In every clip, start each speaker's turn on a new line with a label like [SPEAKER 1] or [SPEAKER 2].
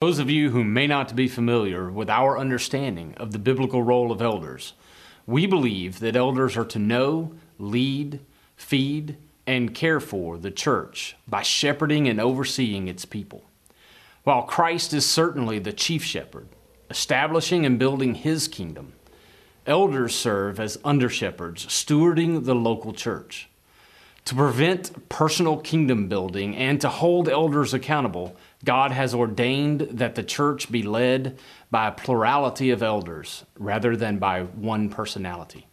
[SPEAKER 1] Those of you who may not be familiar with our understanding of the biblical role of elders, we believe that elders are to know, lead, feed, and care for the church by shepherding and overseeing its people. While Christ is certainly the chief shepherd, establishing and building his kingdom, elders serve as under shepherds, stewarding the local church. To prevent personal kingdom building and to hold elders accountable, God has ordained that the church be led by a plurality of elders rather than by one personality.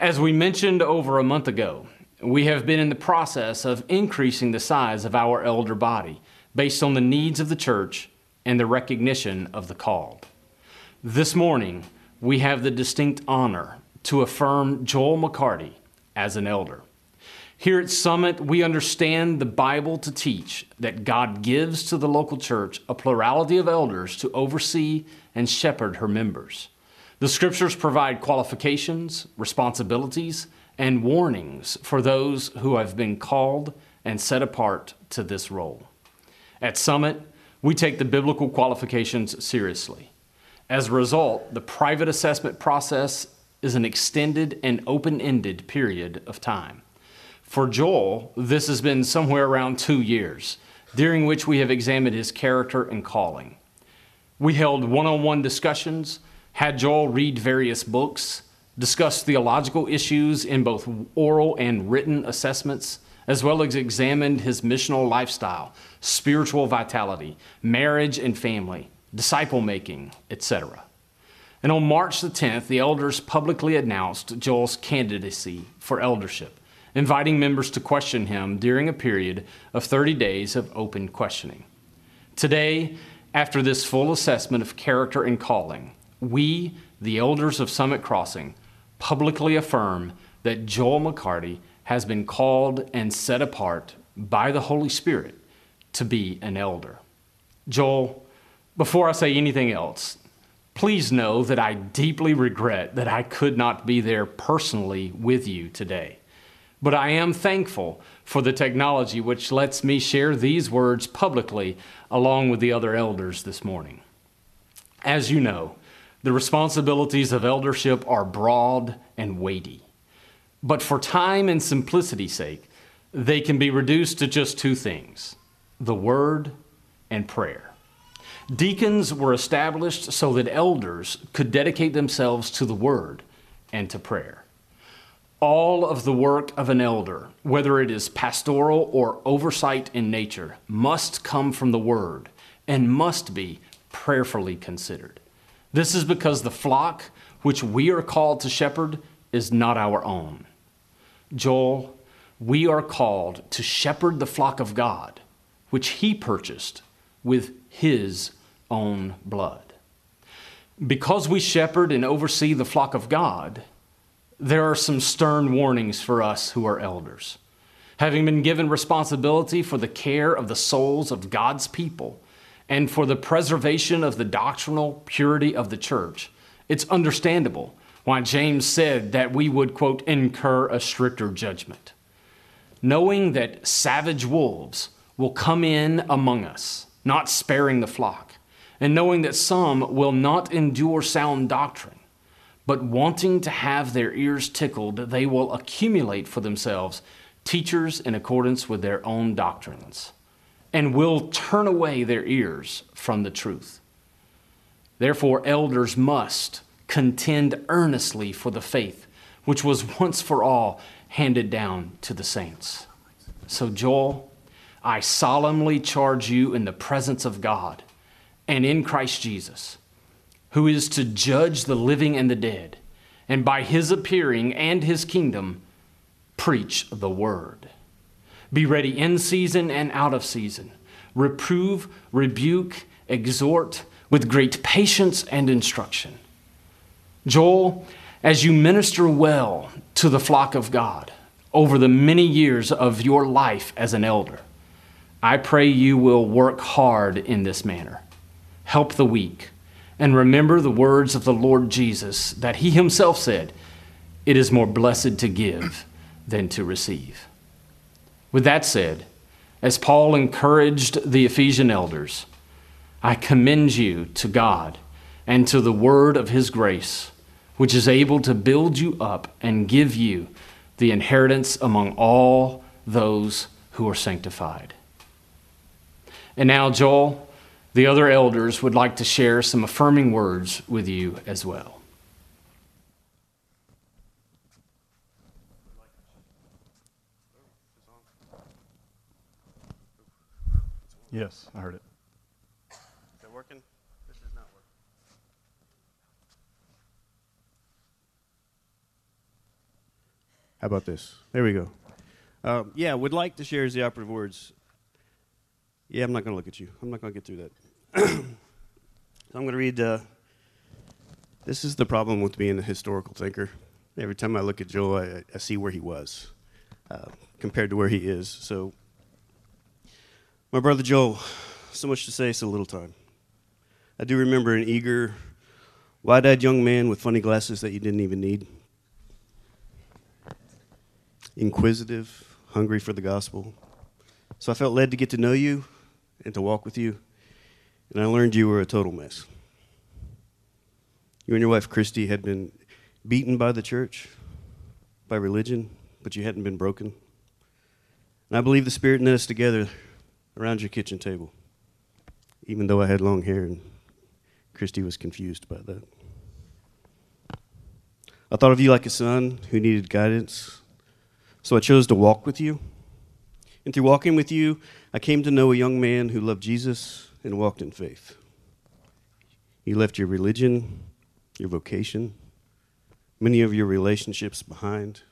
[SPEAKER 1] As we mentioned over a month ago, we have been in the process of increasing the size of our elder body based on the needs of the church and the recognition of the called. This morning, we have the distinct honor to affirm Joel McCarty as an elder. Here at Summit, we understand the Bible to teach that God gives to the local church a plurality of elders to oversee and shepherd her members. The scriptures provide qualifications, responsibilities, and warnings for those who have been called and set apart to this role. At Summit, we take the biblical qualifications seriously. As a result, the private assessment process is an extended and open ended period of time. For Joel, this has been somewhere around two years, during which we have examined his character and calling. We held one on one discussions, had Joel read various books, discussed theological issues in both oral and written assessments, as well as examined his missional lifestyle, spiritual vitality, marriage and family, disciple making, etc. And on March the 10th, the elders publicly announced Joel's candidacy for eldership inviting members to question him during a period of 30 days of open questioning. Today, after this full assessment of character and calling, we, the elders of Summit Crossing, publicly affirm that Joel McCarty has been called and set apart by the Holy Spirit to be an elder. Joel, before I say anything else, please know that I deeply regret that I could not be there personally with you today. But I am thankful for the technology which lets me share these words publicly along with the other elders this morning. As you know, the responsibilities of eldership are broad and weighty. But for time and simplicity's sake, they can be reduced to just two things the Word and prayer. Deacons were established so that elders could dedicate themselves to the Word and to prayer all of the work of an elder, whether it is pastoral or oversight in nature, must come from the Word and must be prayerfully considered. This is because the flock which we are called to shepherd is not our own. Joel, we are called to shepherd the flock of God, which He purchased with His own blood. Because we shepherd and oversee the flock of God, there are some stern warnings for us who are elders. Having been given responsibility for the care of the souls of God's people and for the preservation of the doctrinal purity of the church, it's understandable why James said that we would, quote, incur a stricter judgment. Knowing that savage wolves will come in among us, not sparing the flock, and knowing that some will not endure sound doctrine, but wanting to have their ears tickled, they will accumulate for themselves teachers in accordance with their own doctrines, and will turn away their ears from the truth. Therefore, elders must contend earnestly for the faith which was once for all handed down to the saints. So, Joel, I solemnly charge you in the presence of God and in Christ Jesus who is to judge the living and the dead, and by his appearing and his kingdom, preach the word. Be ready in season and out of season. Reprove, rebuke, exhort with great patience and instruction. Joel, as you minister well to the flock of God over the many years of your life as an elder, I pray you will work hard in this manner. Help the weak and remember the words of the Lord Jesus that he himself said, It is more blessed to give than to receive. With that said, as Paul encouraged the Ephesian elders, I commend you to God and to the word of his grace, which is able to build you up and give you the inheritance among all those who are sanctified. And now, Joel, the other elders would like to share some affirming words with you as well.
[SPEAKER 2] Yes, I heard it.
[SPEAKER 3] Is that working? This is not working. How about this? There we go. Um, yeah, would like to share as the operative words. Yeah, I'm not going to look at you. I'm not going to get through that. I'm going to read. Uh, this is the problem with being a historical thinker. Every time I look at Joel, I, I see where he was uh, compared to where he is. So, my brother Joel, so much to say, so little time. I do remember an eager, wide eyed young man with funny glasses that you didn't even need. Inquisitive, hungry for the gospel. So I felt led to get to know you and to walk with you, and I learned you were a total mess. You and your wife, Christy, had been beaten by the church, by religion, but you hadn't been broken. And I believe the Spirit knit us together around your kitchen table, even though I had long hair and Christy was confused by that. I thought of you like a son who needed guidance, so I chose to walk with you. And through walking with you, I came to know a young man who loved Jesus and walked in faith. You left your religion, your vocation, many of your relationships behind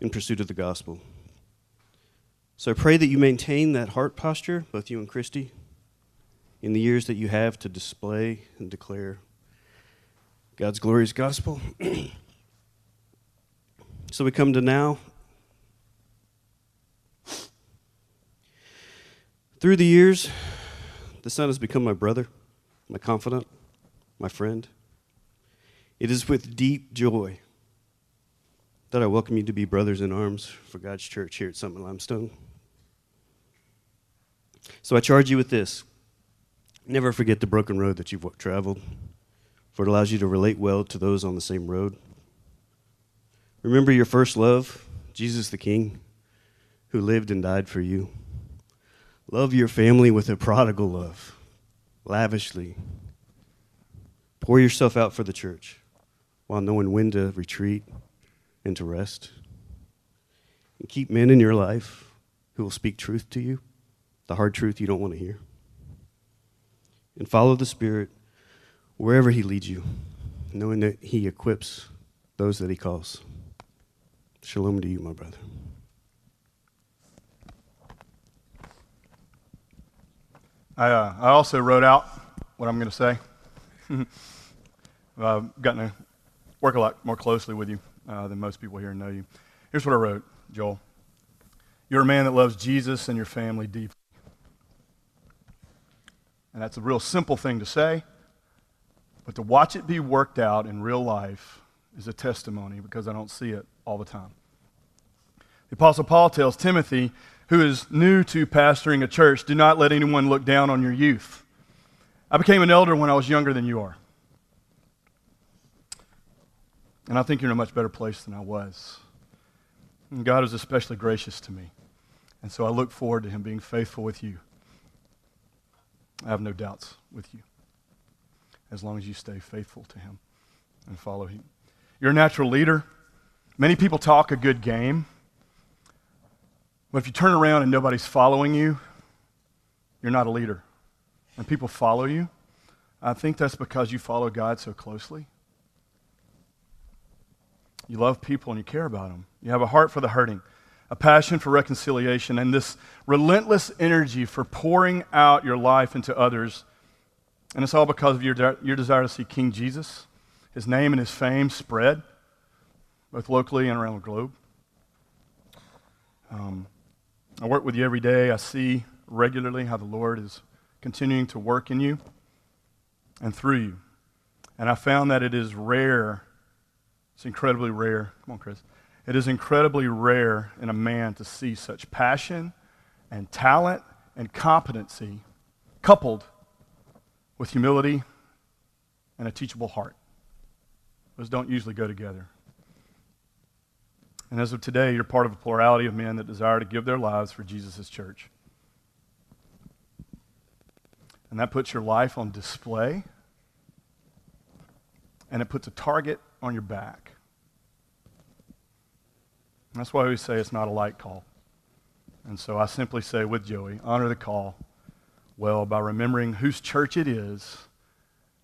[SPEAKER 3] in pursuit of the gospel. So I pray that you maintain that heart posture, both you and Christy, in the years that you have to display and declare God's glorious gospel. so we come to now. Through the years, the Son has become my brother, my confidant, my friend. It is with deep joy that I welcome you to be brothers in arms for God's church here at Summit Limestone. So I charge you with this never forget the broken road that you've traveled, for it allows you to relate well to those on the same road. Remember your first love, Jesus the King, who lived and died for you. Love your family with a prodigal love, lavishly. Pour yourself out for the church while knowing when to retreat and to rest. And keep men in your life who will speak truth to you, the hard truth you don't want to hear. And follow the Spirit wherever He leads you, knowing that He equips those that He calls. Shalom to you, my brother.
[SPEAKER 2] I, uh, I also wrote out what I'm going to say. I've gotten to work a lot more closely with you uh, than most people here know you. Here's what I wrote, Joel. You're a man that loves Jesus and your family deeply. And that's a real simple thing to say, but to watch it be worked out in real life is a testimony because I don't see it all the time. The Apostle Paul tells Timothy, who is new to pastoring a church, do not let anyone look down on your youth. I became an elder when I was younger than you are. And I think you're in a much better place than I was. And God is especially gracious to me. And so I look forward to Him being faithful with you. I have no doubts with you as long as you stay faithful to Him and follow Him. You're a natural leader. Many people talk a good game. But if you turn around and nobody's following you, you're not a leader. And people follow you, I think that's because you follow God so closely. You love people and you care about them. You have a heart for the hurting, a passion for reconciliation, and this relentless energy for pouring out your life into others. And it's all because of your, de- your desire to see King Jesus, his name and his fame spread, both locally and around the globe. Um, I work with you every day. I see regularly how the Lord is continuing to work in you and through you. And I found that it is rare, it's incredibly rare. Come on, Chris. It is incredibly rare in a man to see such passion and talent and competency coupled with humility and a teachable heart. Those don't usually go together. And as of today, you're part of a plurality of men that desire to give their lives for Jesus' church. And that puts your life on display, and it puts a target on your back. That's why we say it's not a light call. And so I simply say with Joey, honor the call well by remembering whose church it is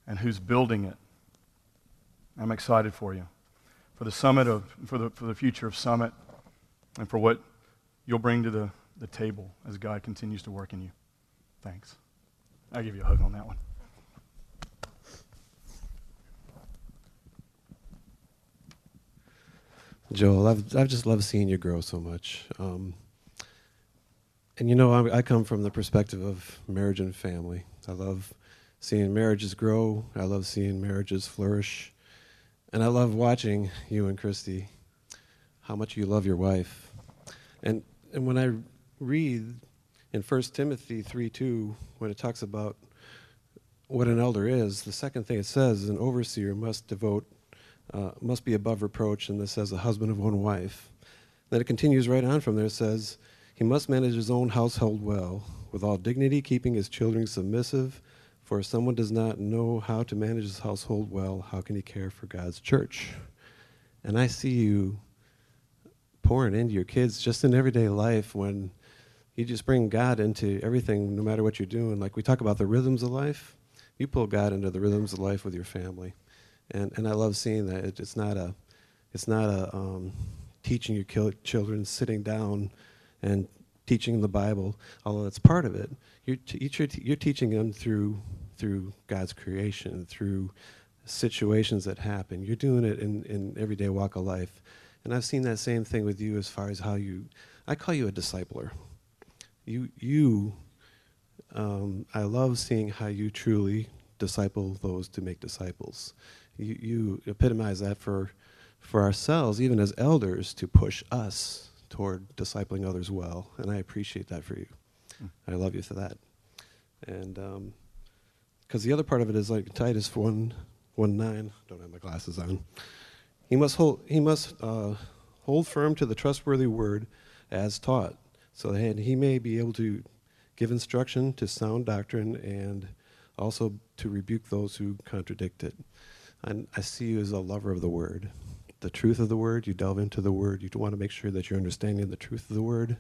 [SPEAKER 2] and who's building it. I'm excited for you, for the summit of, for the, for the future of Summit, and for what you'll bring to the, the table as God continues to work in you. Thanks. I'll give you a hug on that one.
[SPEAKER 4] Joel, I've I've just loved seeing you grow so much. Um, and you know, I, I come from the perspective of marriage and family. I love seeing marriages grow. I love seeing marriages flourish, and I love watching you and Christy, how much you love your wife. And and when I read in 1 Timothy three two, when it talks about what an elder is, the second thing it says, is an overseer must devote uh, must be above reproach, and this says a husband of one wife. Then it continues right on from there. It says, he must manage his own household well, with all dignity, keeping his children submissive. For if someone does not know how to manage his household well, how can he care for God's church? And I see you pouring into your kids just in everyday life when you just bring God into everything, no matter what you're doing. Like we talk about the rhythms of life, you pull God into the rhythms of life with your family and and I love seeing that. It, it's not a it's not a um, teaching your children sitting down and teaching the Bible, although that's part of it. You're, t- you're, t- you're teaching them through through God's creation, through situations that happen. You're doing it in, in everyday walk of life. And I've seen that same thing with you as far as how you, I call you a discipler. You, you um, I love seeing how you truly disciple those to make disciples you, you epitomize that for, for ourselves, even as elders, to push us toward discipling others well. And I appreciate that for you. Mm. I love you for that. And because the other part of it is like Titus 1, 1 9, don't have my glasses on. He must hold, he must, uh, hold firm to the trustworthy word as taught, so that he may be able to give instruction to sound doctrine and also to rebuke those who contradict it. And I see you as a lover of the word. The truth of the word, you delve into the word. You want to make sure that you're understanding the truth of the word,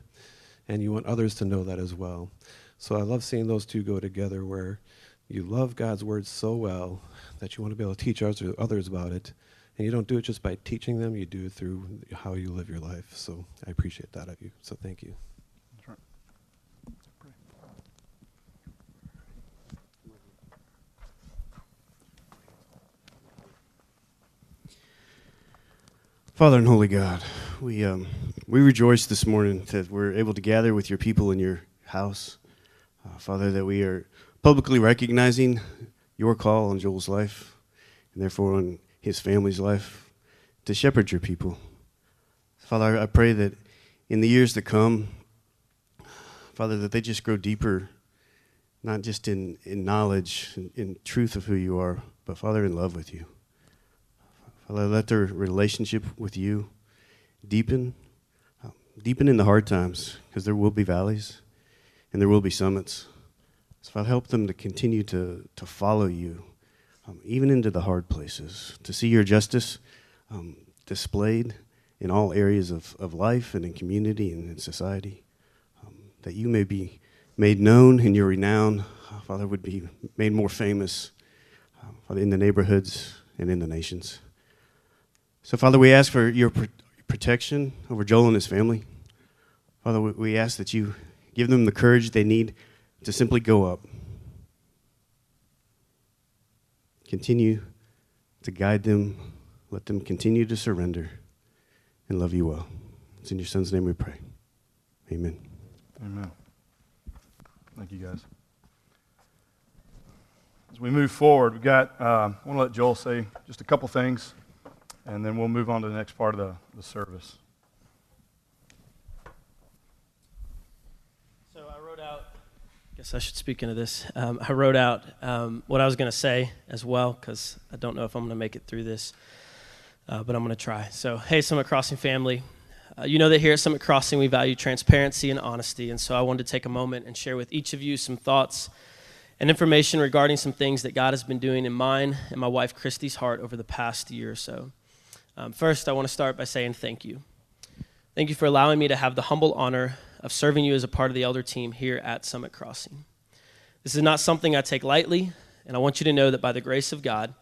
[SPEAKER 4] and you want others to know that as well. So I love seeing those two go together where you love God's word so well that you want to be able to teach others about it. And you don't do it just by teaching them, you do it through how you live your life. So I appreciate that of you. So thank you.
[SPEAKER 3] Father and Holy God, we, um, we rejoice this morning that we're able to gather with your people in your house. Uh, Father, that we are publicly recognizing your call on Joel's life and therefore on his family's life to shepherd your people. Father, I pray that in the years to come, Father, that they just grow deeper, not just in, in knowledge and in truth of who you are, but Father, in love with you. Father, let their relationship with you deepen, uh, deepen in the hard times, because there will be valleys and there will be summits. So, Father, help them to continue to, to follow you, um, even into the hard places, to see your justice um, displayed in all areas of, of life and in community and in society, um, that you may be made known and your renown, uh, Father, would be made more famous, uh, Father, in the neighborhoods and in the nations. So, Father, we ask for your protection over Joel and his family. Father, we ask that you give them the courage they need to simply go up. Continue to guide them. Let them continue to surrender and love you well. It's in your son's name we pray. Amen.
[SPEAKER 2] Amen. Thank you, guys. As we move forward, we've got, uh, I want to let Joel say just a couple things and then we'll move on to the next part of the, the service.
[SPEAKER 5] So I wrote out, I guess I should speak into this. Um, I wrote out um, what I was going to say as well because I don't know if I'm going to make it through this, uh, but I'm going to try. So, hey, Summit Crossing family. Uh, you know that here at Summit Crossing we value transparency and honesty, and so I wanted to take a moment and share with each of you some thoughts and information regarding some things that God has been doing in mine and my wife Christy's heart over the past year or so. Um, first, I want to start by saying thank you. Thank you for allowing me to have the humble honor of serving you as a part of the elder team here at Summit Crossing. This is not something I take lightly, and I want you to know that by the grace of God,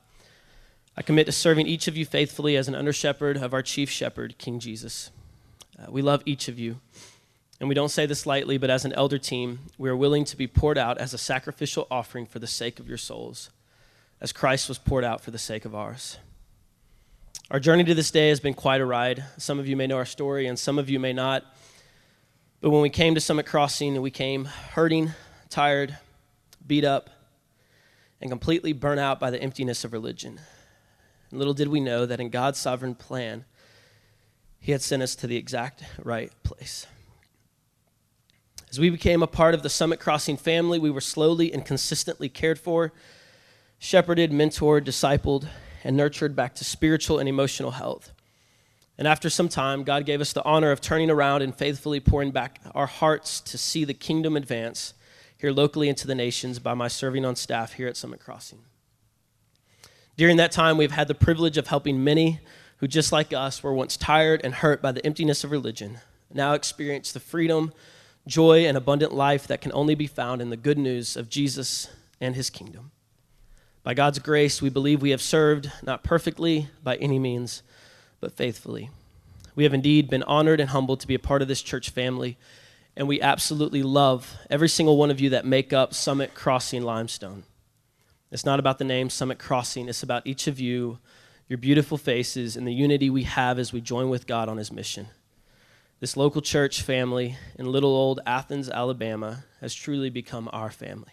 [SPEAKER 5] I commit to serving each of you faithfully as an under shepherd of our chief shepherd, King Jesus. Uh, we love each of you, and we don't say this lightly, but as an elder team, we are willing to be poured out as a sacrificial offering for the sake of your souls, as Christ was poured out for the sake of ours. Our journey to this day has been quite a ride. Some of you may know our story, and some of you may not. But when we came to Summit Crossing, we came hurting, tired, beat up, and completely burnt out by the emptiness of religion. And little did we know that in God's sovereign plan, He had sent us to the exact right place. As we became a part of the Summit Crossing family, we were slowly and consistently cared for, shepherded, mentored, discipled, and nurtured back to spiritual and emotional health. And after some time, God gave us the honor of turning around and faithfully pouring back our hearts to see the kingdom advance here locally into the nations by my serving on staff here at Summit Crossing. During that time, we've had the privilege of helping many who, just like us, were once tired and hurt by the emptiness of religion, now experience the freedom, joy, and abundant life that can only be found in the good news of Jesus and his kingdom. By God's grace, we believe we have served, not perfectly by any means but faithfully. We have indeed been honored and humbled to be a part of this church family, and we absolutely love every single one of you that make up Summit Crossing Limestone. It's not about the name Summit Crossing, it's about each of you, your beautiful faces, and the unity we have as we join with God on His mission. This local church family in little old Athens, Alabama, has truly become our family.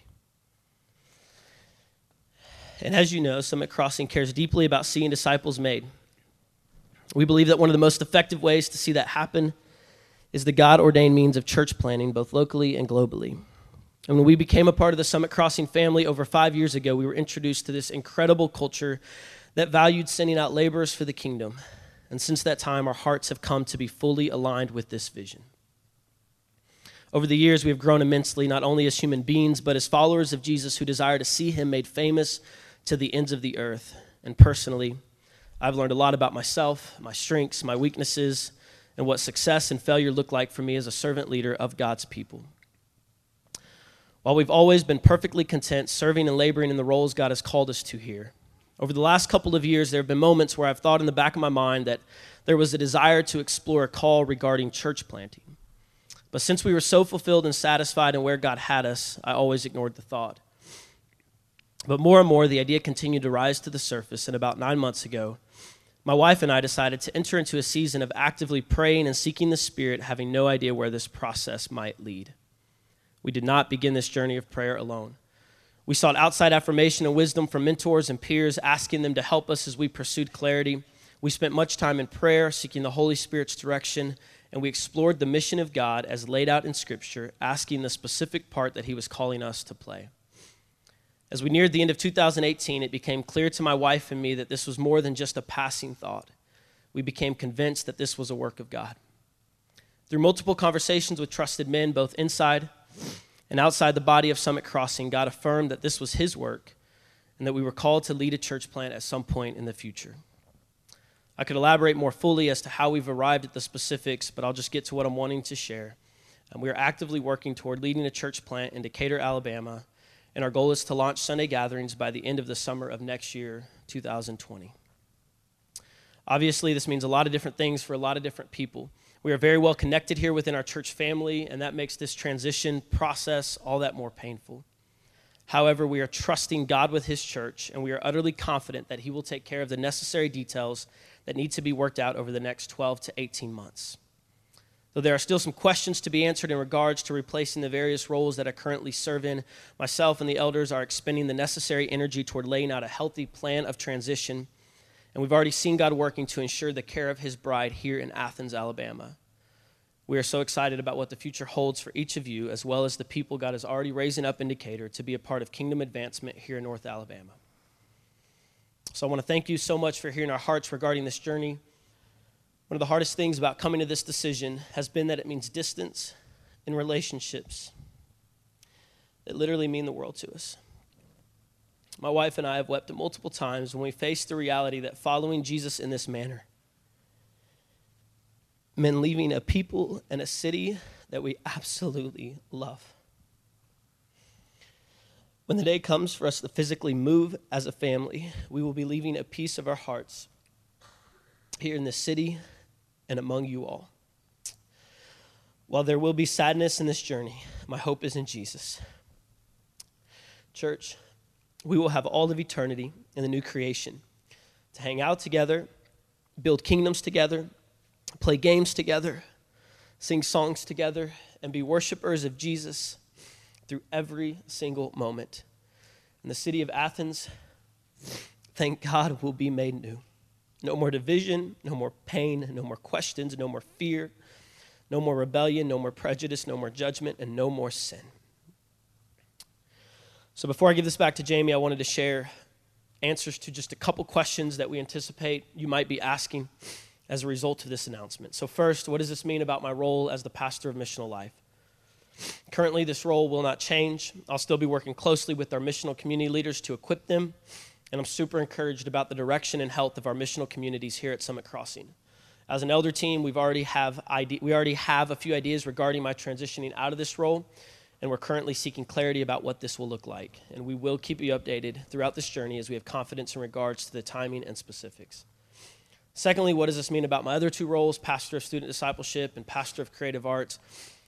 [SPEAKER 5] And as you know, Summit Crossing cares deeply about seeing disciples made. We believe that one of the most effective ways to see that happen is the God ordained means of church planting, both locally and globally. And when we became a part of the Summit Crossing family over five years ago, we were introduced to this incredible culture that valued sending out laborers for the kingdom. And since that time, our hearts have come to be fully aligned with this vision. Over the years, we have grown immensely, not only as human beings, but as followers of Jesus who desire to see him made famous to the ends of the earth. And personally, I've learned a lot about myself, my strengths, my weaknesses, and what success and failure look like for me as a servant leader of God's people. While we've always been perfectly content serving and laboring in the roles God has called us to here, over the last couple of years, there have been moments where I've thought in the back of my mind that there was a desire to explore a call regarding church planting. But since we were so fulfilled and satisfied in where God had us, I always ignored the thought. But more and more, the idea continued to rise to the surface, and about nine months ago, my wife and I decided to enter into a season of actively praying and seeking the Spirit, having no idea where this process might lead. We did not begin this journey of prayer alone. We sought outside affirmation and wisdom from mentors and peers, asking them to help us as we pursued clarity. We spent much time in prayer, seeking the Holy Spirit's direction, and we explored the mission of God as laid out in Scripture, asking the specific part that He was calling us to play. As we neared the end of 2018, it became clear to my wife and me that this was more than just a passing thought. We became convinced that this was a work of God. Through multiple conversations with trusted men, both inside and outside the body of Summit Crossing, God affirmed that this was His work and that we were called to lead a church plant at some point in the future. I could elaborate more fully as to how we've arrived at the specifics, but I'll just get to what I'm wanting to share. And we are actively working toward leading a church plant in Decatur, Alabama, and our goal is to launch Sunday gatherings by the end of the summer of next year, 2020. Obviously, this means a lot of different things for a lot of different people. We are very well connected here within our church family, and that makes this transition process all that more painful. However, we are trusting God with His church, and we are utterly confident that He will take care of the necessary details that need to be worked out over the next 12 to 18 months. Though there are still some questions to be answered in regards to replacing the various roles that I currently serve in, myself and the elders are expending the necessary energy toward laying out a healthy plan of transition. And we've already seen God working to ensure the care of his bride here in Athens, Alabama. We are so excited about what the future holds for each of you, as well as the people God is already raising up in Decatur to be a part of kingdom advancement here in North Alabama. So I want to thank you so much for hearing our hearts regarding this journey. One of the hardest things about coming to this decision has been that it means distance in relationships that literally mean the world to us. My wife and I have wept multiple times when we faced the reality that following Jesus in this manner meant leaving a people and a city that we absolutely love. When the day comes for us to physically move as a family, we will be leaving a piece of our hearts here in this city and among you all. While there will be sadness in this journey, my hope is in Jesus. Church, we will have all of eternity in the new creation to hang out together, build kingdoms together, play games together, sing songs together, and be worshipers of Jesus through every single moment. And the city of Athens, thank God, will be made new. No more division, no more pain, no more questions, no more fear, no more rebellion, no more prejudice, no more judgment, and no more sin. So before I give this back to Jamie, I wanted to share answers to just a couple questions that we anticipate you might be asking as a result of this announcement. So, first, what does this mean about my role as the pastor of Missional Life? Currently, this role will not change. I'll still be working closely with our missional community leaders to equip them, and I'm super encouraged about the direction and health of our missional communities here at Summit Crossing. As an elder team, we've already have ide- we already have a few ideas regarding my transitioning out of this role, and we're currently seeking clarity about what this will look like. And we will keep you updated throughout this journey as we have confidence in regards to the timing and specifics. Secondly, what does this mean about my other two roles, pastor of student discipleship and pastor of creative arts?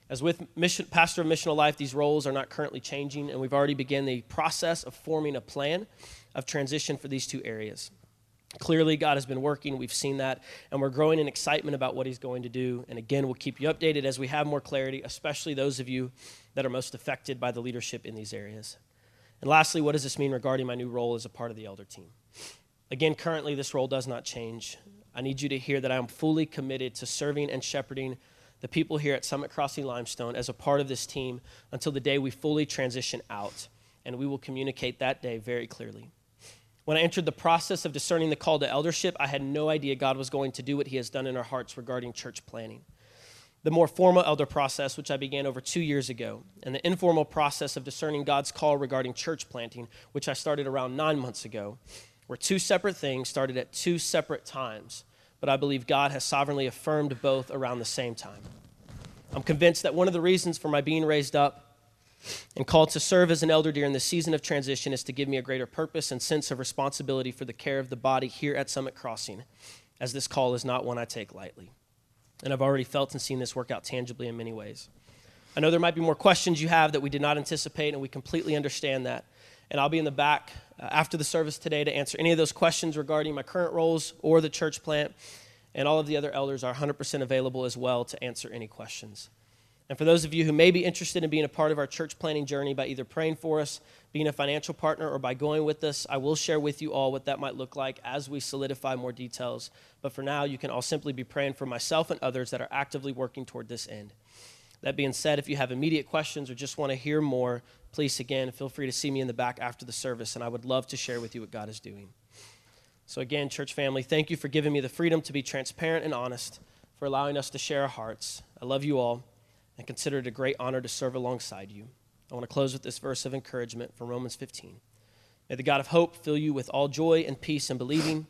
[SPEAKER 5] As with mission, pastor of missional life, these roles are not currently changing, and we've already begun the process of forming a plan of transition for these two areas. Clearly, God has been working. We've seen that, and we're growing in excitement about what He's going to do. And again, we'll keep you updated as we have more clarity, especially those of you that are most affected by the leadership in these areas. And lastly, what does this mean regarding my new role as a part of the elder team? Again, currently, this role does not change. I need you to hear that I am fully committed to serving and shepherding the people here at Summit Crossing Limestone as a part of this team until the day we fully transition out. And we will communicate that day very clearly. When I entered the process of discerning the call to eldership, I had no idea God was going to do what He has done in our hearts regarding church planting. The more formal elder process, which I began over two years ago, and the informal process of discerning God's call regarding church planting, which I started around nine months ago, were two separate things started at two separate times, but I believe God has sovereignly affirmed both around the same time. I'm convinced that one of the reasons for my being raised up and called to serve as an elder during the season of transition is to give me a greater purpose and sense of responsibility for the care of the body here at Summit Crossing, as this call is not one I take lightly. And I've already felt and seen this work out tangibly in many ways. I know there might be more questions you have that we did not anticipate, and we completely understand that. And I'll be in the back uh, after the service today to answer any of those questions regarding my current roles or the church plant. And all of the other elders are 100% available as well to answer any questions. And for those of you who may be interested in being a part of our church planting journey by either praying for us, being a financial partner, or by going with us, I will share with you all what that might look like as we solidify more details. But for now, you can all simply be praying for myself and others that are actively working toward this end. That being said, if you have immediate questions or just want to hear more, please again feel free to see me in the back after the service, and I would love to share with you what God is doing. So, again, church family, thank you for giving me the freedom to be transparent and honest, for allowing us to share our hearts. I love you all and consider it a great honor to serve alongside you. I want to close with this verse of encouragement from Romans 15. May the God of hope fill you with all joy and peace in believing,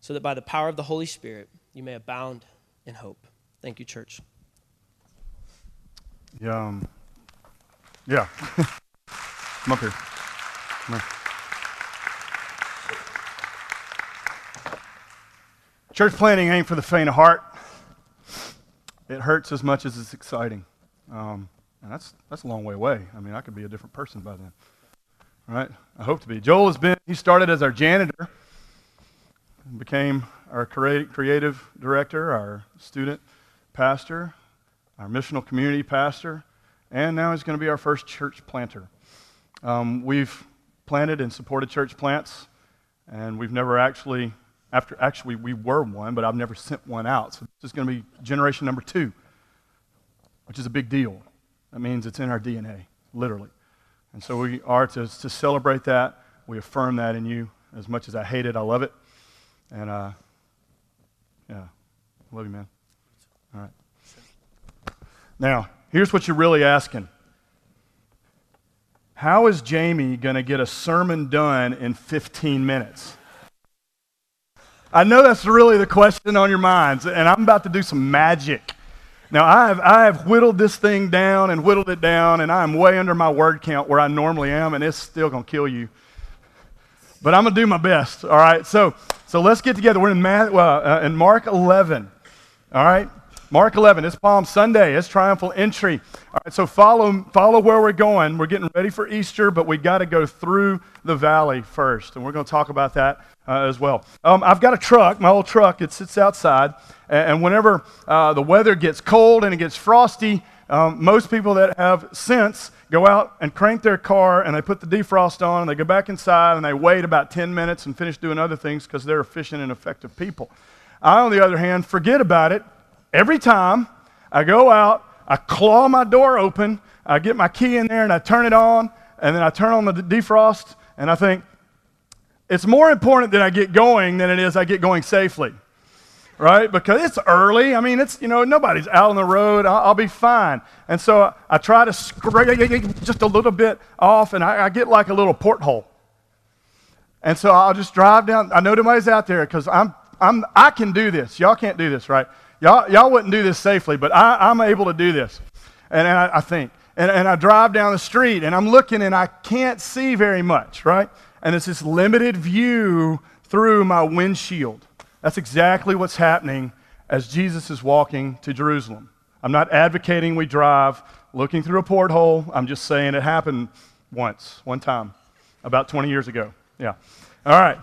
[SPEAKER 5] so that by the power of the Holy Spirit you may abound in hope. Thank you, church.
[SPEAKER 2] Yeah. Um, yeah. Come up here. Come here. Church planting ain't for the faint of heart. It hurts as much as it's exciting. Um, and that's, that's a long way away. I mean, I could be a different person by then. All right? I hope to be. Joel has been, he started as our janitor, became our creative director, our student pastor, our missional community pastor, and now he's going to be our first church planter. Um, we've planted and supported church plants, and we've never actually, after actually we were one, but I've never sent one out. So this is going to be generation number two which is a big deal. That means it's in our DNA, literally. And so we are to, to celebrate that. We affirm that in you. As much as I hate it, I love it. And uh, yeah, love you, man. All right. Now, here's what you're really asking How is Jamie going to get a sermon done in 15 minutes? I know that's really the question on your minds, and I'm about to do some magic. Now, I have, I have whittled this thing down and whittled it down, and I am way under my word count where I normally am, and it's still going to kill you. But I'm going to do my best, all right? So, so let's get together. We're in, Math, uh, in Mark 11, all right? Mark 11, it's Palm Sunday, it's triumphal entry. All right, so follow, follow where we're going. We're getting ready for Easter, but we got to go through the valley first, and we're going to talk about that uh, as well. Um, I've got a truck, my old truck, it sits outside, and, and whenever uh, the weather gets cold and it gets frosty, um, most people that have sense go out and crank their car and they put the defrost on and they go back inside and they wait about 10 minutes and finish doing other things because they're efficient and effective people. I, on the other hand, forget about it every time. I go out, I claw my door open, I get my key in there and I turn it on, and then I turn on the defrost and I think, it's more important that I get going than it is I get going safely. Right? Because it's early. I mean, it's, you know, nobody's out on the road. I'll, I'll be fine. And so I try to scrape just a little bit off, and I, I get like a little porthole. And so I'll just drive down. I know nobody's out there because I'm, I'm, I can do this. Y'all can't do this, right? Y'all, y'all wouldn't do this safely, but I, am able to do this. And, and I, I think. And, and I drive down the street, and I'm looking, and I can't see very much, right? and it's this limited view through my windshield. That's exactly what's happening as Jesus is walking to Jerusalem. I'm not advocating we drive looking through a porthole. I'm just saying it happened once, one time, about 20 years ago. Yeah. All right.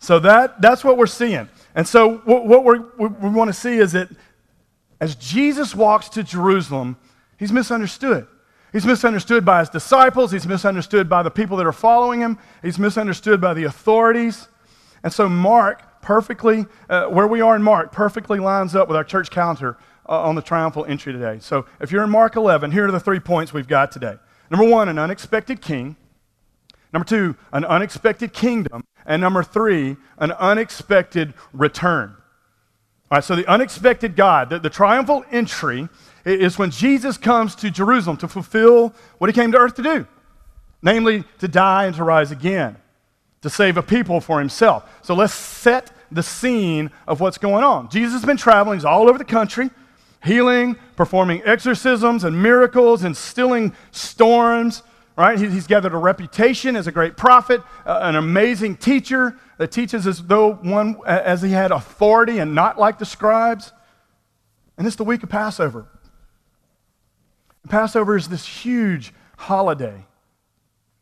[SPEAKER 2] So that, that's what we're seeing. And so what, what we we want to see is that as Jesus walks to Jerusalem, he's misunderstood. He's misunderstood by his disciples. He's misunderstood by the people that are following him. He's misunderstood by the authorities. And so, Mark perfectly, uh, where we are in Mark, perfectly lines up with our church calendar uh, on the triumphal entry today. So, if you're in Mark 11, here are the three points we've got today. Number one, an unexpected king. Number two, an unexpected kingdom. And number three, an unexpected return. All right, so the unexpected God, the, the triumphal entry, is when Jesus comes to Jerusalem to fulfill what he came to earth to do namely, to die and to rise again, to save a people for himself. So let's set the scene of what's going on. Jesus has been traveling, he's all over the country, healing, performing exorcisms and miracles, and stilling storms. Right? He's gathered a reputation as a great prophet, uh, an amazing teacher that teaches as though one as he had authority and not like the scribes. And it's the week of Passover. Passover is this huge holiday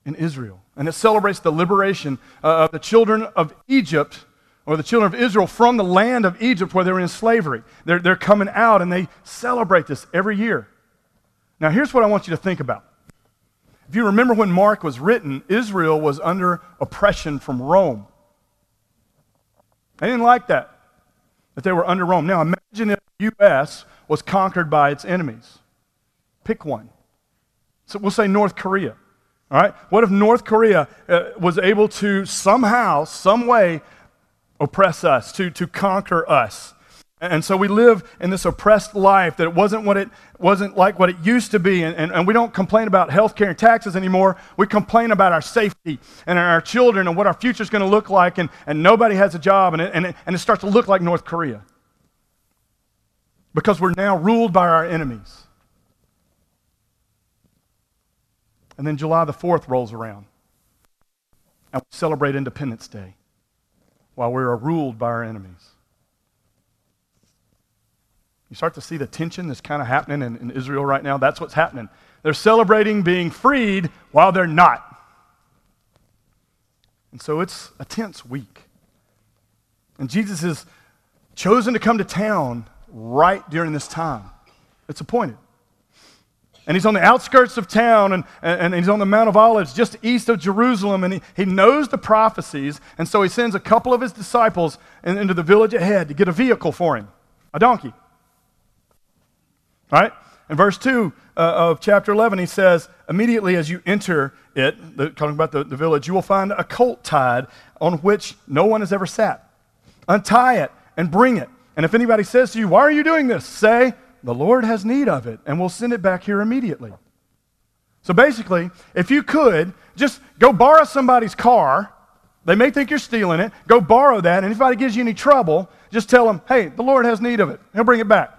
[SPEAKER 2] in Israel, and it celebrates the liberation uh, of the children of Egypt or the children of Israel from the land of Egypt where they were in slavery. They're, they're coming out and they celebrate this every year. Now, here's what I want you to think about. If you remember when Mark was written, Israel was under oppression from Rome. They didn't like that, that they were under Rome. Now, imagine if the U.S. was conquered by its enemies. Pick one. So we'll say North Korea. All right? What if North Korea uh, was able to somehow, some way, oppress us, to, to conquer us? And so we live in this oppressed life that it wasn't what it wasn't like what it used to be. And, and, and we don't complain about health care and taxes anymore. We complain about our safety and our children and what our future is going to look like. And, and nobody has a job. And it, and, it, and it starts to look like North Korea. Because we're now ruled by our enemies. And then July the 4th rolls around. And we celebrate Independence Day while we are ruled by our enemies. You start to see the tension that's kind of happening in, in Israel right now. That's what's happening. They're celebrating being freed while they're not. And so it's a tense week. And Jesus is chosen to come to town right during this time. It's appointed. And he's on the outskirts of town and, and he's on the Mount of Olives just east of Jerusalem. And he, he knows the prophecies. And so he sends a couple of his disciples in, into the village ahead to get a vehicle for him a donkey. Right? In verse 2 uh, of chapter 11, he says, Immediately as you enter it, the, talking about the, the village, you will find a colt tied on which no one has ever sat. Untie it and bring it. And if anybody says to you, Why are you doing this? say, The Lord has need of it, and we'll send it back here immediately. So basically, if you could, just go borrow somebody's car. They may think you're stealing it. Go borrow that. And if anybody gives you any trouble, just tell them, hey, the Lord has need of it. He'll bring it back.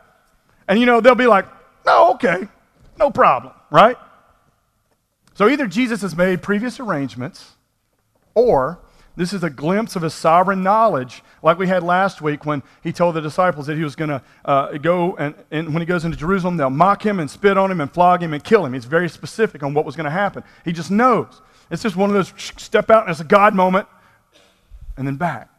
[SPEAKER 2] And you know, they'll be like, no, okay, no problem, right? So either Jesus has made previous arrangements, or this is a glimpse of his sovereign knowledge, like we had last week when he told the disciples that he was going to uh, go and, and when he goes into Jerusalem, they'll mock him and spit on him and flog him and kill him. He's very specific on what was going to happen. He just knows. It's just one of those step out and it's a God moment and then back.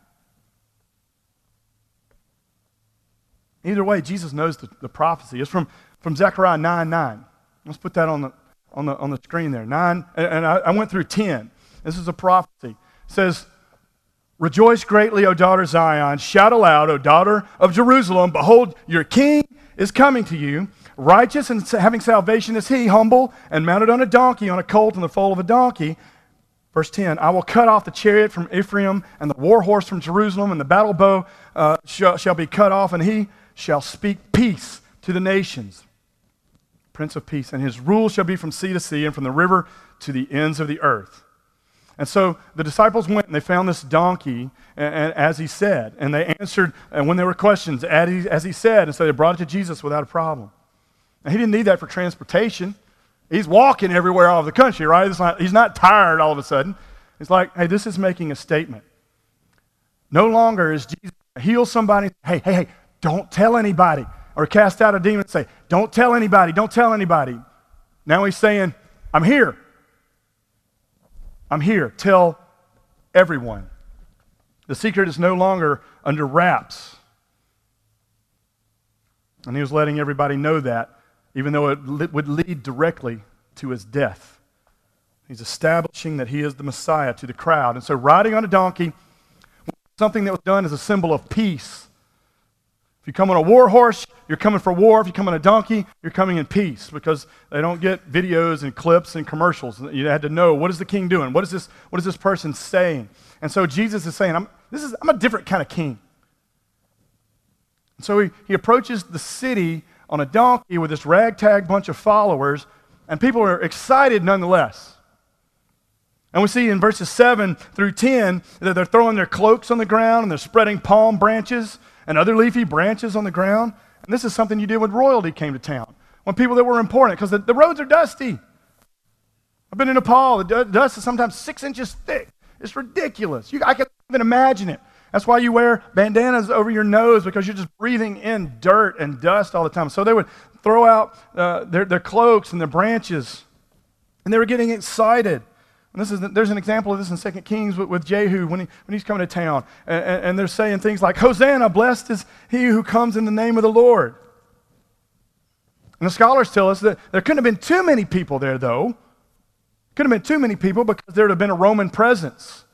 [SPEAKER 2] Either way, Jesus knows the, the prophecy. It's from, from Zechariah 9 9. Let's put that on the, on the, on the screen there. 9, and, I, I went through 10. This is a prophecy. It says, Rejoice greatly, O daughter Zion. Shout aloud, O daughter of Jerusalem. Behold, your king is coming to you. Righteous and having salvation is he, humble and mounted on a donkey, on a colt and the foal of a donkey. Verse 10 I will cut off the chariot from Ephraim and the war horse from Jerusalem, and the battle bow uh, shall, shall be cut off, and he shall speak peace to the nations. Prince of Peace. And his rule shall be from sea to sea and from the river to the ends of the earth. And so the disciples went and they found this donkey, and, and, as he said, and they answered, and when there were questions, as he, as he said, and so they brought it to Jesus without a problem. And he didn't need that for transportation. He's walking everywhere all over the country, right? Not, he's not tired all of a sudden. It's like, hey, this is making a statement. No longer is Jesus heal somebody. Hey, hey, hey, don't tell anybody. Or cast out a demon and say, don't tell anybody, don't tell anybody. Now he's saying, I'm here. I'm here. Tell everyone. The secret is no longer under wraps. And he was letting everybody know that, even though it would lead directly to his death. He's establishing that he is the Messiah to the crowd. And so, riding on a donkey, something that was done as a symbol of peace if you come on a war horse, you're coming for war. If you come on a donkey, you're coming in peace because they don't get videos and clips and commercials. You had to know what is the king doing? What is this, what is this person saying? And so Jesus is saying, I'm, this is, I'm a different kind of king. And so he, he approaches the city on a donkey with this ragtag bunch of followers, and people are excited nonetheless. And we see in verses 7 through 10 that they're throwing their cloaks on the ground and they're spreading palm branches and other leafy branches on the ground. And this is something you did when royalty came to town, when people that were important, because the, the, roads are dusty. I've been in Nepal, the dust is sometimes six inches thick. It's ridiculous. You, I can't even imagine it. That's why you wear bandanas over your nose because you're just breathing in dirt and dust all the time. So they would throw out uh, their, their cloaks and their branches, and they were getting excited. And this is, there's an example of this in 2 Kings with, with Jehu when, he, when he's coming to town. And, and, they're saying things like, Hosanna, blessed is he who comes in the name of the Lord. And the scholars tell us that there couldn't have been too many people there, though. Couldn't have been too many people because there would have been a Roman presence.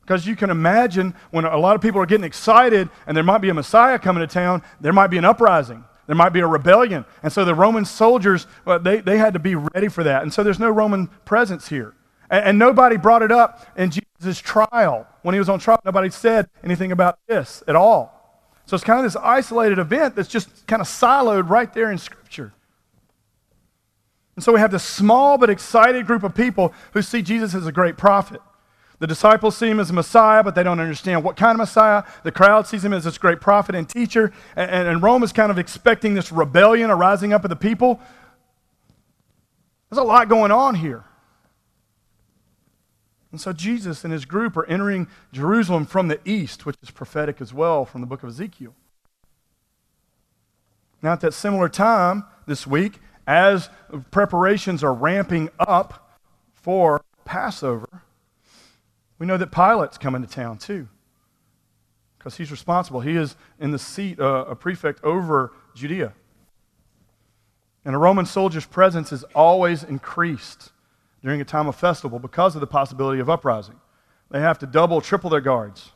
[SPEAKER 2] Because you can imagine when a lot of people are getting excited and there might be a Messiah coming to town, there might be an uprising. There might be a rebellion. And so the Roman soldiers, well, they, they had to be ready for that. And so there's no Roman presence here. And, and nobody brought it up in Jesus' trial. When he was on trial, nobody said anything about this at all. So it's kind of this isolated event that's just kind of siloed right there in Scripture. And so we have this small but excited group of people who see Jesus as a great prophet. The disciples see him as a Messiah, but they don't understand what kind of Messiah. The crowd sees him as this great prophet and teacher. And, and, and Rome is kind of expecting this rebellion arising up of the people. There's a lot going on here. And so Jesus and his group are entering Jerusalem from the east, which is prophetic as well from the book of Ezekiel. Now, at that similar time this week, as preparations are ramping up for Passover, we know that Pilate's coming to town too, because he's responsible. He is in the seat, uh, a prefect over Judea. And a Roman soldier's presence is always increased during a time of festival because of the possibility of uprising. They have to double, triple their guards.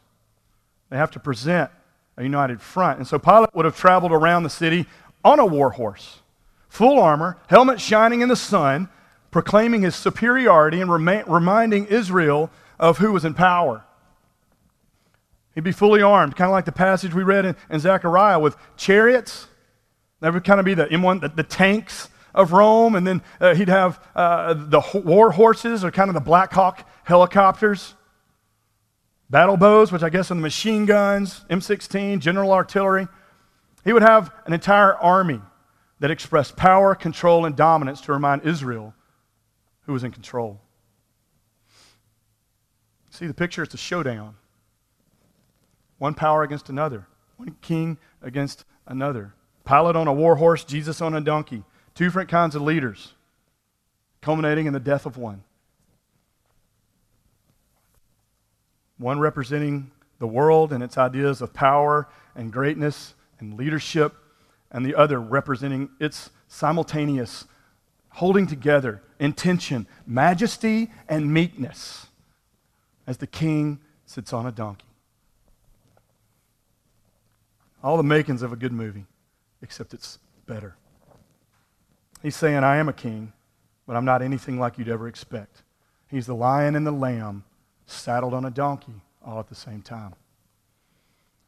[SPEAKER 2] They have to present a united front. And so Pilate would have traveled around the city on a war horse, full armor, helmet shining in the sun, proclaiming his superiority and rema- reminding Israel of who was in power. He'd be fully armed, kind of like the passage we read in, in Zechariah with chariots. That would kind of be the M1, the, the tanks of Rome, and then uh, he'd have uh, the war horses, or kind of the Black Hawk helicopters, battle bows, which I guess are the machine guns, M16, general artillery. He would have an entire army that expressed power, control, and dominance to remind Israel who was in control. See the picture? It's a showdown. One power against another, one king against another. Pilate on a war horse, Jesus on a donkey. Two different kinds of leaders, culminating in the death of one. One representing the world and its ideas of power and greatness and leadership, and the other representing its simultaneous holding together, intention, majesty, and meekness as the king sits on a donkey. All the makings of a good movie, except it's better. He's saying, I am a king, but I'm not anything like you'd ever expect. He's the lion and the lamb saddled on a donkey all at the same time.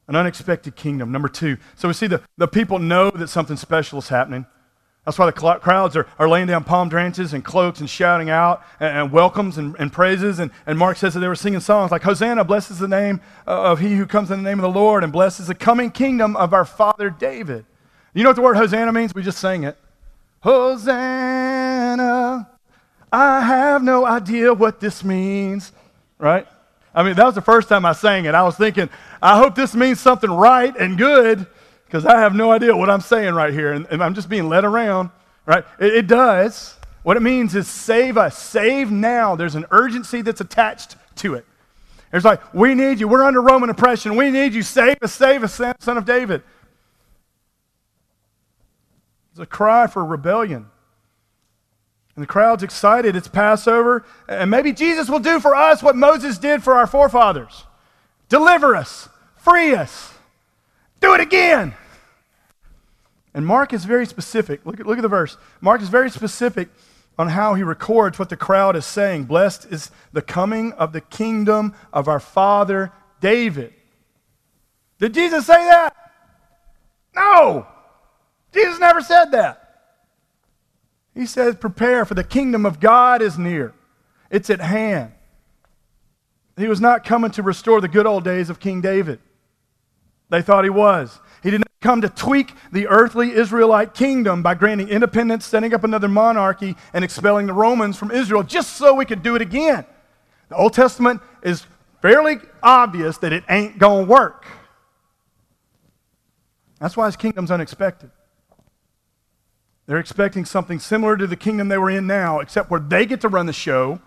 [SPEAKER 2] An unexpected kingdom. Number two. So we see the, the people know that something special is happening. That's why the crowds are, are laying down palm branches and cloaks and shouting out and, and welcomes and, and, praises. And, and Mark says that they were singing songs like, Hosanna blesses the name uh, of he who comes in the name of the Lord and blesses the coming kingdom of our father David. You know what the word Hosanna means? We just sang it. Hosanna. I have no idea what this means, right? I mean, that was the first time I sang it. I was thinking, I hope this means something right and good because I have no idea what I'm saying right here, and, and I'm just being led around, right? It, it does. What it means is save us, save now. There's an urgency that's attached to it. It's like, we need you. We're under Roman oppression. We need you. Save us, save us, son of David. It's a cry for rebellion. And the crowd's excited. It's Passover. And maybe Jesus will do for us what Moses did for our forefathers deliver us, free us. Do it again. And Mark is very specific. Look at, look at the verse. Mark is very specific on how he records what the crowd is saying. Blessed is the coming of the kingdom of our father David. Did Jesus say that? No. Jesus never said that. He says, Prepare, for the kingdom of God is near, it's at hand. He was not coming to restore the good old days of King David. They thought he was. He did not come to tweak the earthly Israelite kingdom by granting independence, setting up another monarchy, and expelling the Romans from Israel just so we could do it again. The Old Testament is fairly obvious that it ain't going to work. That's why his kingdom's unexpected. They're expecting something similar to the kingdom they were in now, except where they get to run the show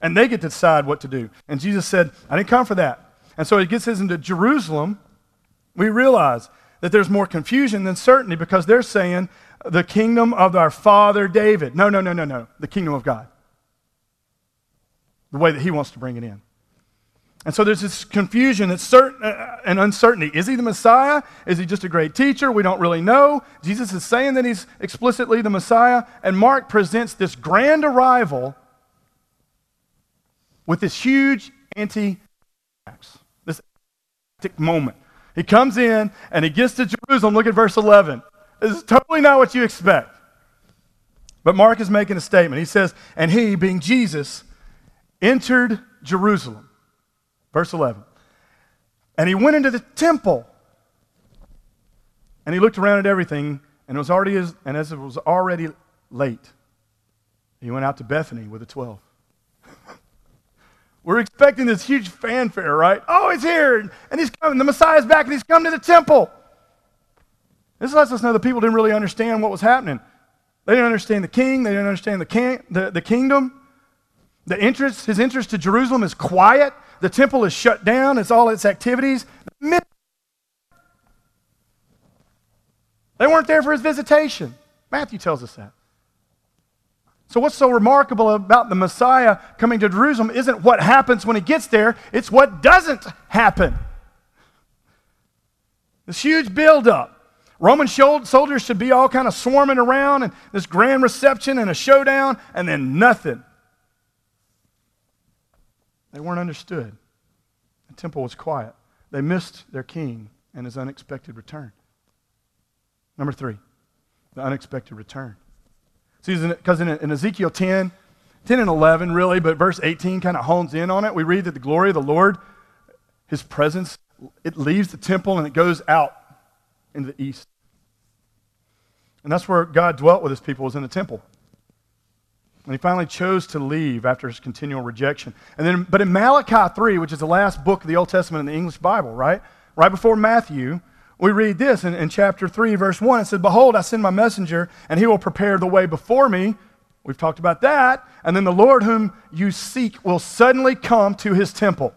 [SPEAKER 2] and they get to decide what to do. And Jesus said, I didn't come for that. And so he gets us into Jerusalem we realize that there's more confusion than certainty because they're saying the kingdom of our father David. No, no, no, no, no. The kingdom of God. The way that he wants to bring it in. And so there's this confusion that's certain uh, and uncertainty. Is he the Messiah? Is he just a great teacher? We don't really know. Jesus is saying that he's explicitly the Messiah, and Mark presents this grand arrival with this huge anti this moment. He comes in and he gets to Jerusalem. Look at verse 11. This is totally not what you expect. But Mark is making a statement. He says, And he, being Jesus, entered Jerusalem. Verse 11. And he went into the temple. And he looked around at everything, and it was already and as it was already late, he went out to Bethany with the twelve. We're expecting this huge fanfare, right? Oh, he's here, and he's coming. The Messiah's back, and he's come to the temple. This lets us know the people didn't really understand what was happening. They didn't understand the king. They didn't understand the, king, the, the kingdom. The interest, his interest to Jerusalem is quiet. The temple is shut down. It's all its activities. They weren't there for his visitation. Matthew tells us that. So, what's so remarkable about the Messiah coming to Jerusalem isn't what happens when he gets there, it's what doesn't happen. This huge buildup, Roman soldiers should be all kind of swarming around and this grand reception and a showdown, and then nothing. They weren't understood. The temple was quiet. They missed their king and his unexpected return. Number three, the unexpected return. See, because in, in Ezekiel 10, 10 and 11, really, but verse 18 kind of hones in on it. We read that the glory of the Lord, his presence, it leaves the temple and it goes out into the east. And that's where God dwelt with his people, was in the temple. And he finally chose to leave after his continual rejection. And then, but in Malachi 3, which is the last book of the Old Testament in the English Bible, right? Right before Matthew, we read this in, in chapter 3, verse 1. It says, Behold, I send my messenger, and he will prepare the way before me. We've talked about that. And then the Lord whom you seek will suddenly come to his temple.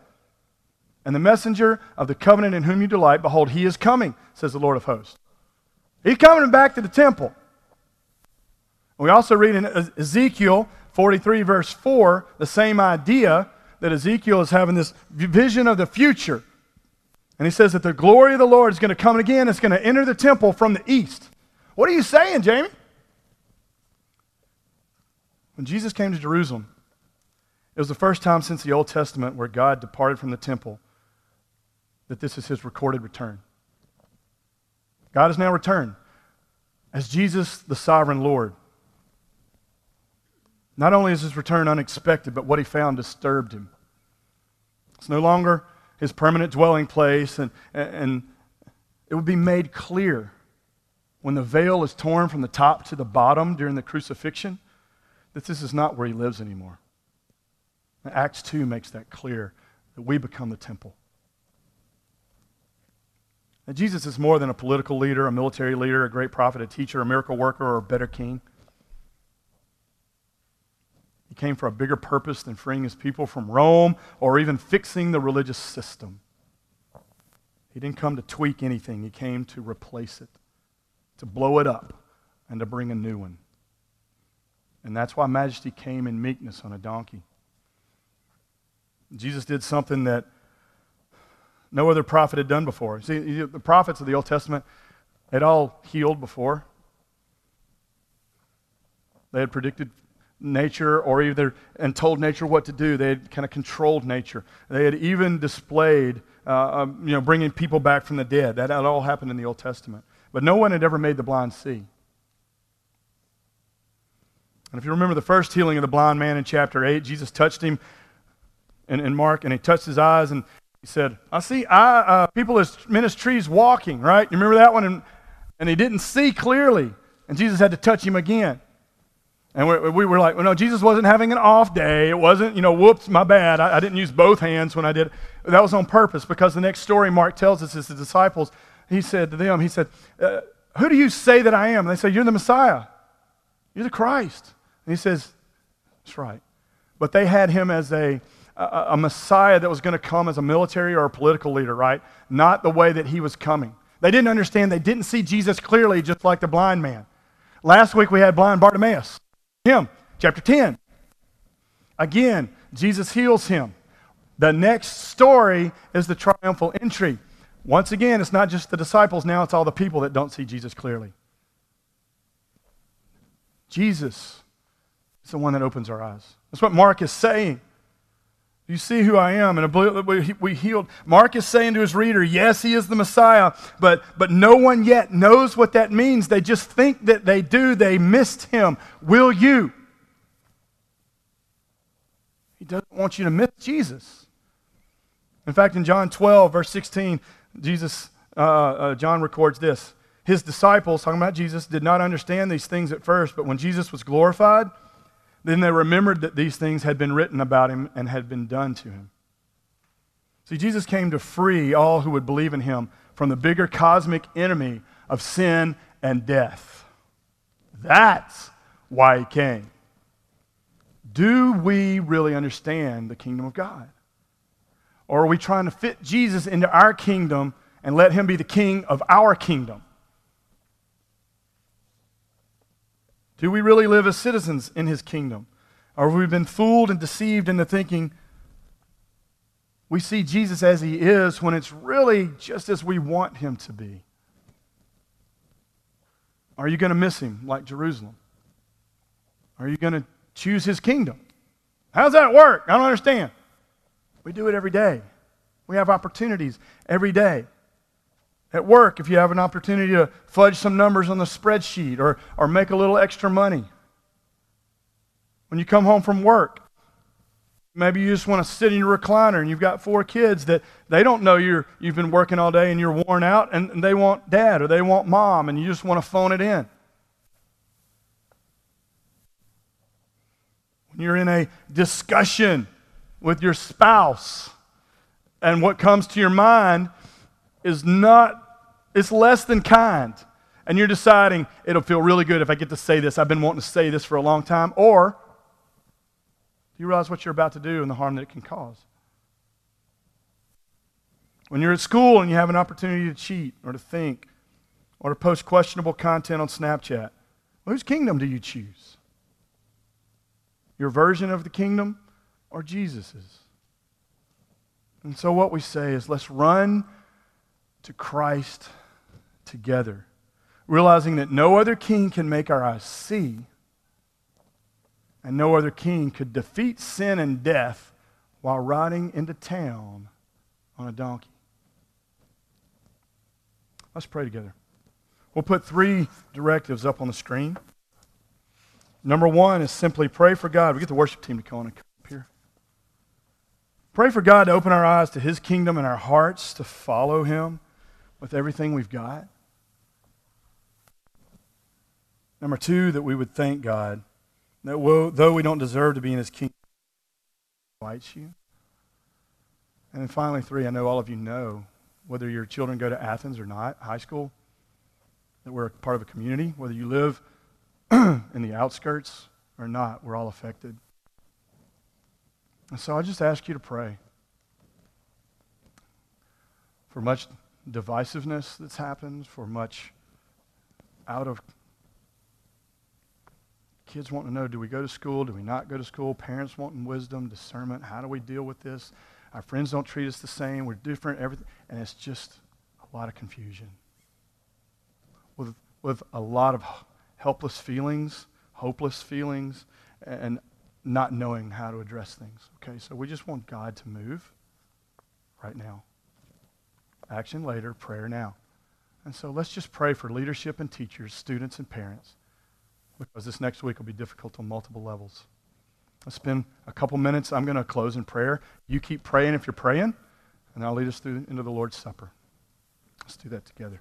[SPEAKER 2] And the messenger of the covenant in whom you delight, behold, he is coming, says the Lord of hosts. He's coming back to the temple. We also read in Ezekiel 43, verse 4, the same idea that Ezekiel is having this vision of the future. And he says that the glory of the Lord is going to come again. It's going to enter the temple from the east. What are you saying, Jamie? When Jesus came to Jerusalem, it was the first time since the Old Testament where God departed from the temple that this is his recorded return. God has now returned as Jesus, the sovereign Lord. Not only is his return unexpected, but what he found disturbed him. It's no longer his permanent dwelling place, and, and it would be made clear when the veil is torn from the top to the bottom during the crucifixion that this is not where he lives anymore. Acts 2 makes that clear that we become the temple. Now, Jesus is more than a political leader, a military leader, a great prophet, a teacher, a miracle worker, or a better king. He came for a bigger purpose than freeing his people from Rome or even fixing the religious system. He didn't come to tweak anything, he came to replace it, to blow it up, and to bring a new one. And that's why Majesty came in meekness on a donkey. Jesus did something that no other prophet had done before. See, the prophets of the Old Testament had all healed before. They had predicted nature or either and told nature what to do. They had kind of controlled nature. They had even displayed, uh, um, you know, bringing people back from the dead. That all happened in the Old Testament. But no one had ever made the blind see. And if you remember the first healing of the blind man in chapter 8, Jesus touched him in, in Mark, and he touched his eyes, and he said, I see I, uh, people as men as trees walking, right? You remember that one? And, and he didn't see clearly, and Jesus had to touch him again. And we, we were like, well, no, Jesus wasn't having an off day. It wasn't, you know, whoops, my bad. I, I didn't use both hands when I did. That was on purpose because the next story Mark tells us is the disciples, he said to them, he said, uh, who do you say that I am? And they say, you're the Messiah. You're the Christ. And he says, that's right. But they had him as a, a, a Messiah that was going to come as a military or a political leader, right? Not the way that he was coming. They didn't understand. They didn't see Jesus clearly, just like the blind man. Last week we had blind Bartimaeus him. Chapter 10. Again, Jesus heals him. The next story is the triumphal entry. Once again, it's not just the disciples, now it's all the people that don't see Jesus clearly. Jesus is the one that opens our eyes. That's what Mark is saying. You see who I am. And we healed. Mark is saying to his reader, yes, he is the Messiah, but, but no one yet knows what that means. They just think that they do. They missed him. Will you? He doesn't want you to miss Jesus. In fact, in John 12, verse 16, Jesus, uh, uh, John records this. His disciples, talking about Jesus, did not understand these things at first, but when Jesus was glorified, then they remembered that these things had been written about him and had been done to him. See, Jesus came to free all who would believe in him from the bigger cosmic enemy of sin and death. That's why he came. Do we really understand the kingdom of God? Or are we trying to fit Jesus into our kingdom and let him be the king of our kingdom? Do we really live as citizens in his kingdom? Or have we been fooled and deceived into thinking we see Jesus as he is when it's really just as we want him to be? Are you going to miss him like Jerusalem? Are you going to choose his kingdom? How's that work? I don't understand. We do it every day. We have opportunities every day. At work, if you have an opportunity to fudge some numbers on the spreadsheet or, or make a little extra money. When you come home from work, maybe you just want to sit in your recliner and you've got four kids that they don't know you're, you've been working all day and you're worn out and, and they want dad or they want mom and you just want to phone it in. When you're in a discussion with your spouse and what comes to your mind is not, it's less than kind. And you're deciding, it'll feel really good if I get to say this. I've been wanting to say this for a long time. Or, do you realize what you're about to do and the harm that it can cause? When you're at school and you have an opportunity to cheat or to think or to post questionable content on Snapchat, whose kingdom do you choose? Your version of the kingdom or Jesus's? And so, what we say is let's run to Christ together, realizing that no other king can make our eyes see, and no other king could defeat sin and death while riding into town on a donkey. Let's pray together. We'll put three directives up on the screen. Number one is simply pray for God. We get the worship team to come on and come up here. Pray for God to open our eyes to His kingdom and our hearts to follow Him with everything we've got. Number two, that we would thank God that though we don't deserve to be in His kingdom, He invites you. And then finally, three, I know all of you know, whether your children go to Athens or not, high school, that we're part of a community, whether you live in the outskirts or not, we're all affected. And so I just ask you to pray for much divisiveness that's happened, for much out of kids wanting to know do we go to school, do we not go to school, parents wanting wisdom, discernment, how do we deal with this? Our friends don't treat us the same, we're different, everything, and it's just a lot of confusion. With, with a lot of helpless feelings, hopeless feelings, and not knowing how to address things. Okay, so we just want God to move right now. Action later, prayer now. And so let's just pray for leadership and teachers, students and parents, because this next week will be difficult on multiple levels. Let's spend a couple minutes. I'm going to close in prayer. You keep praying if you're praying, and I'll lead us through into the Lord's Supper. Let's do that together.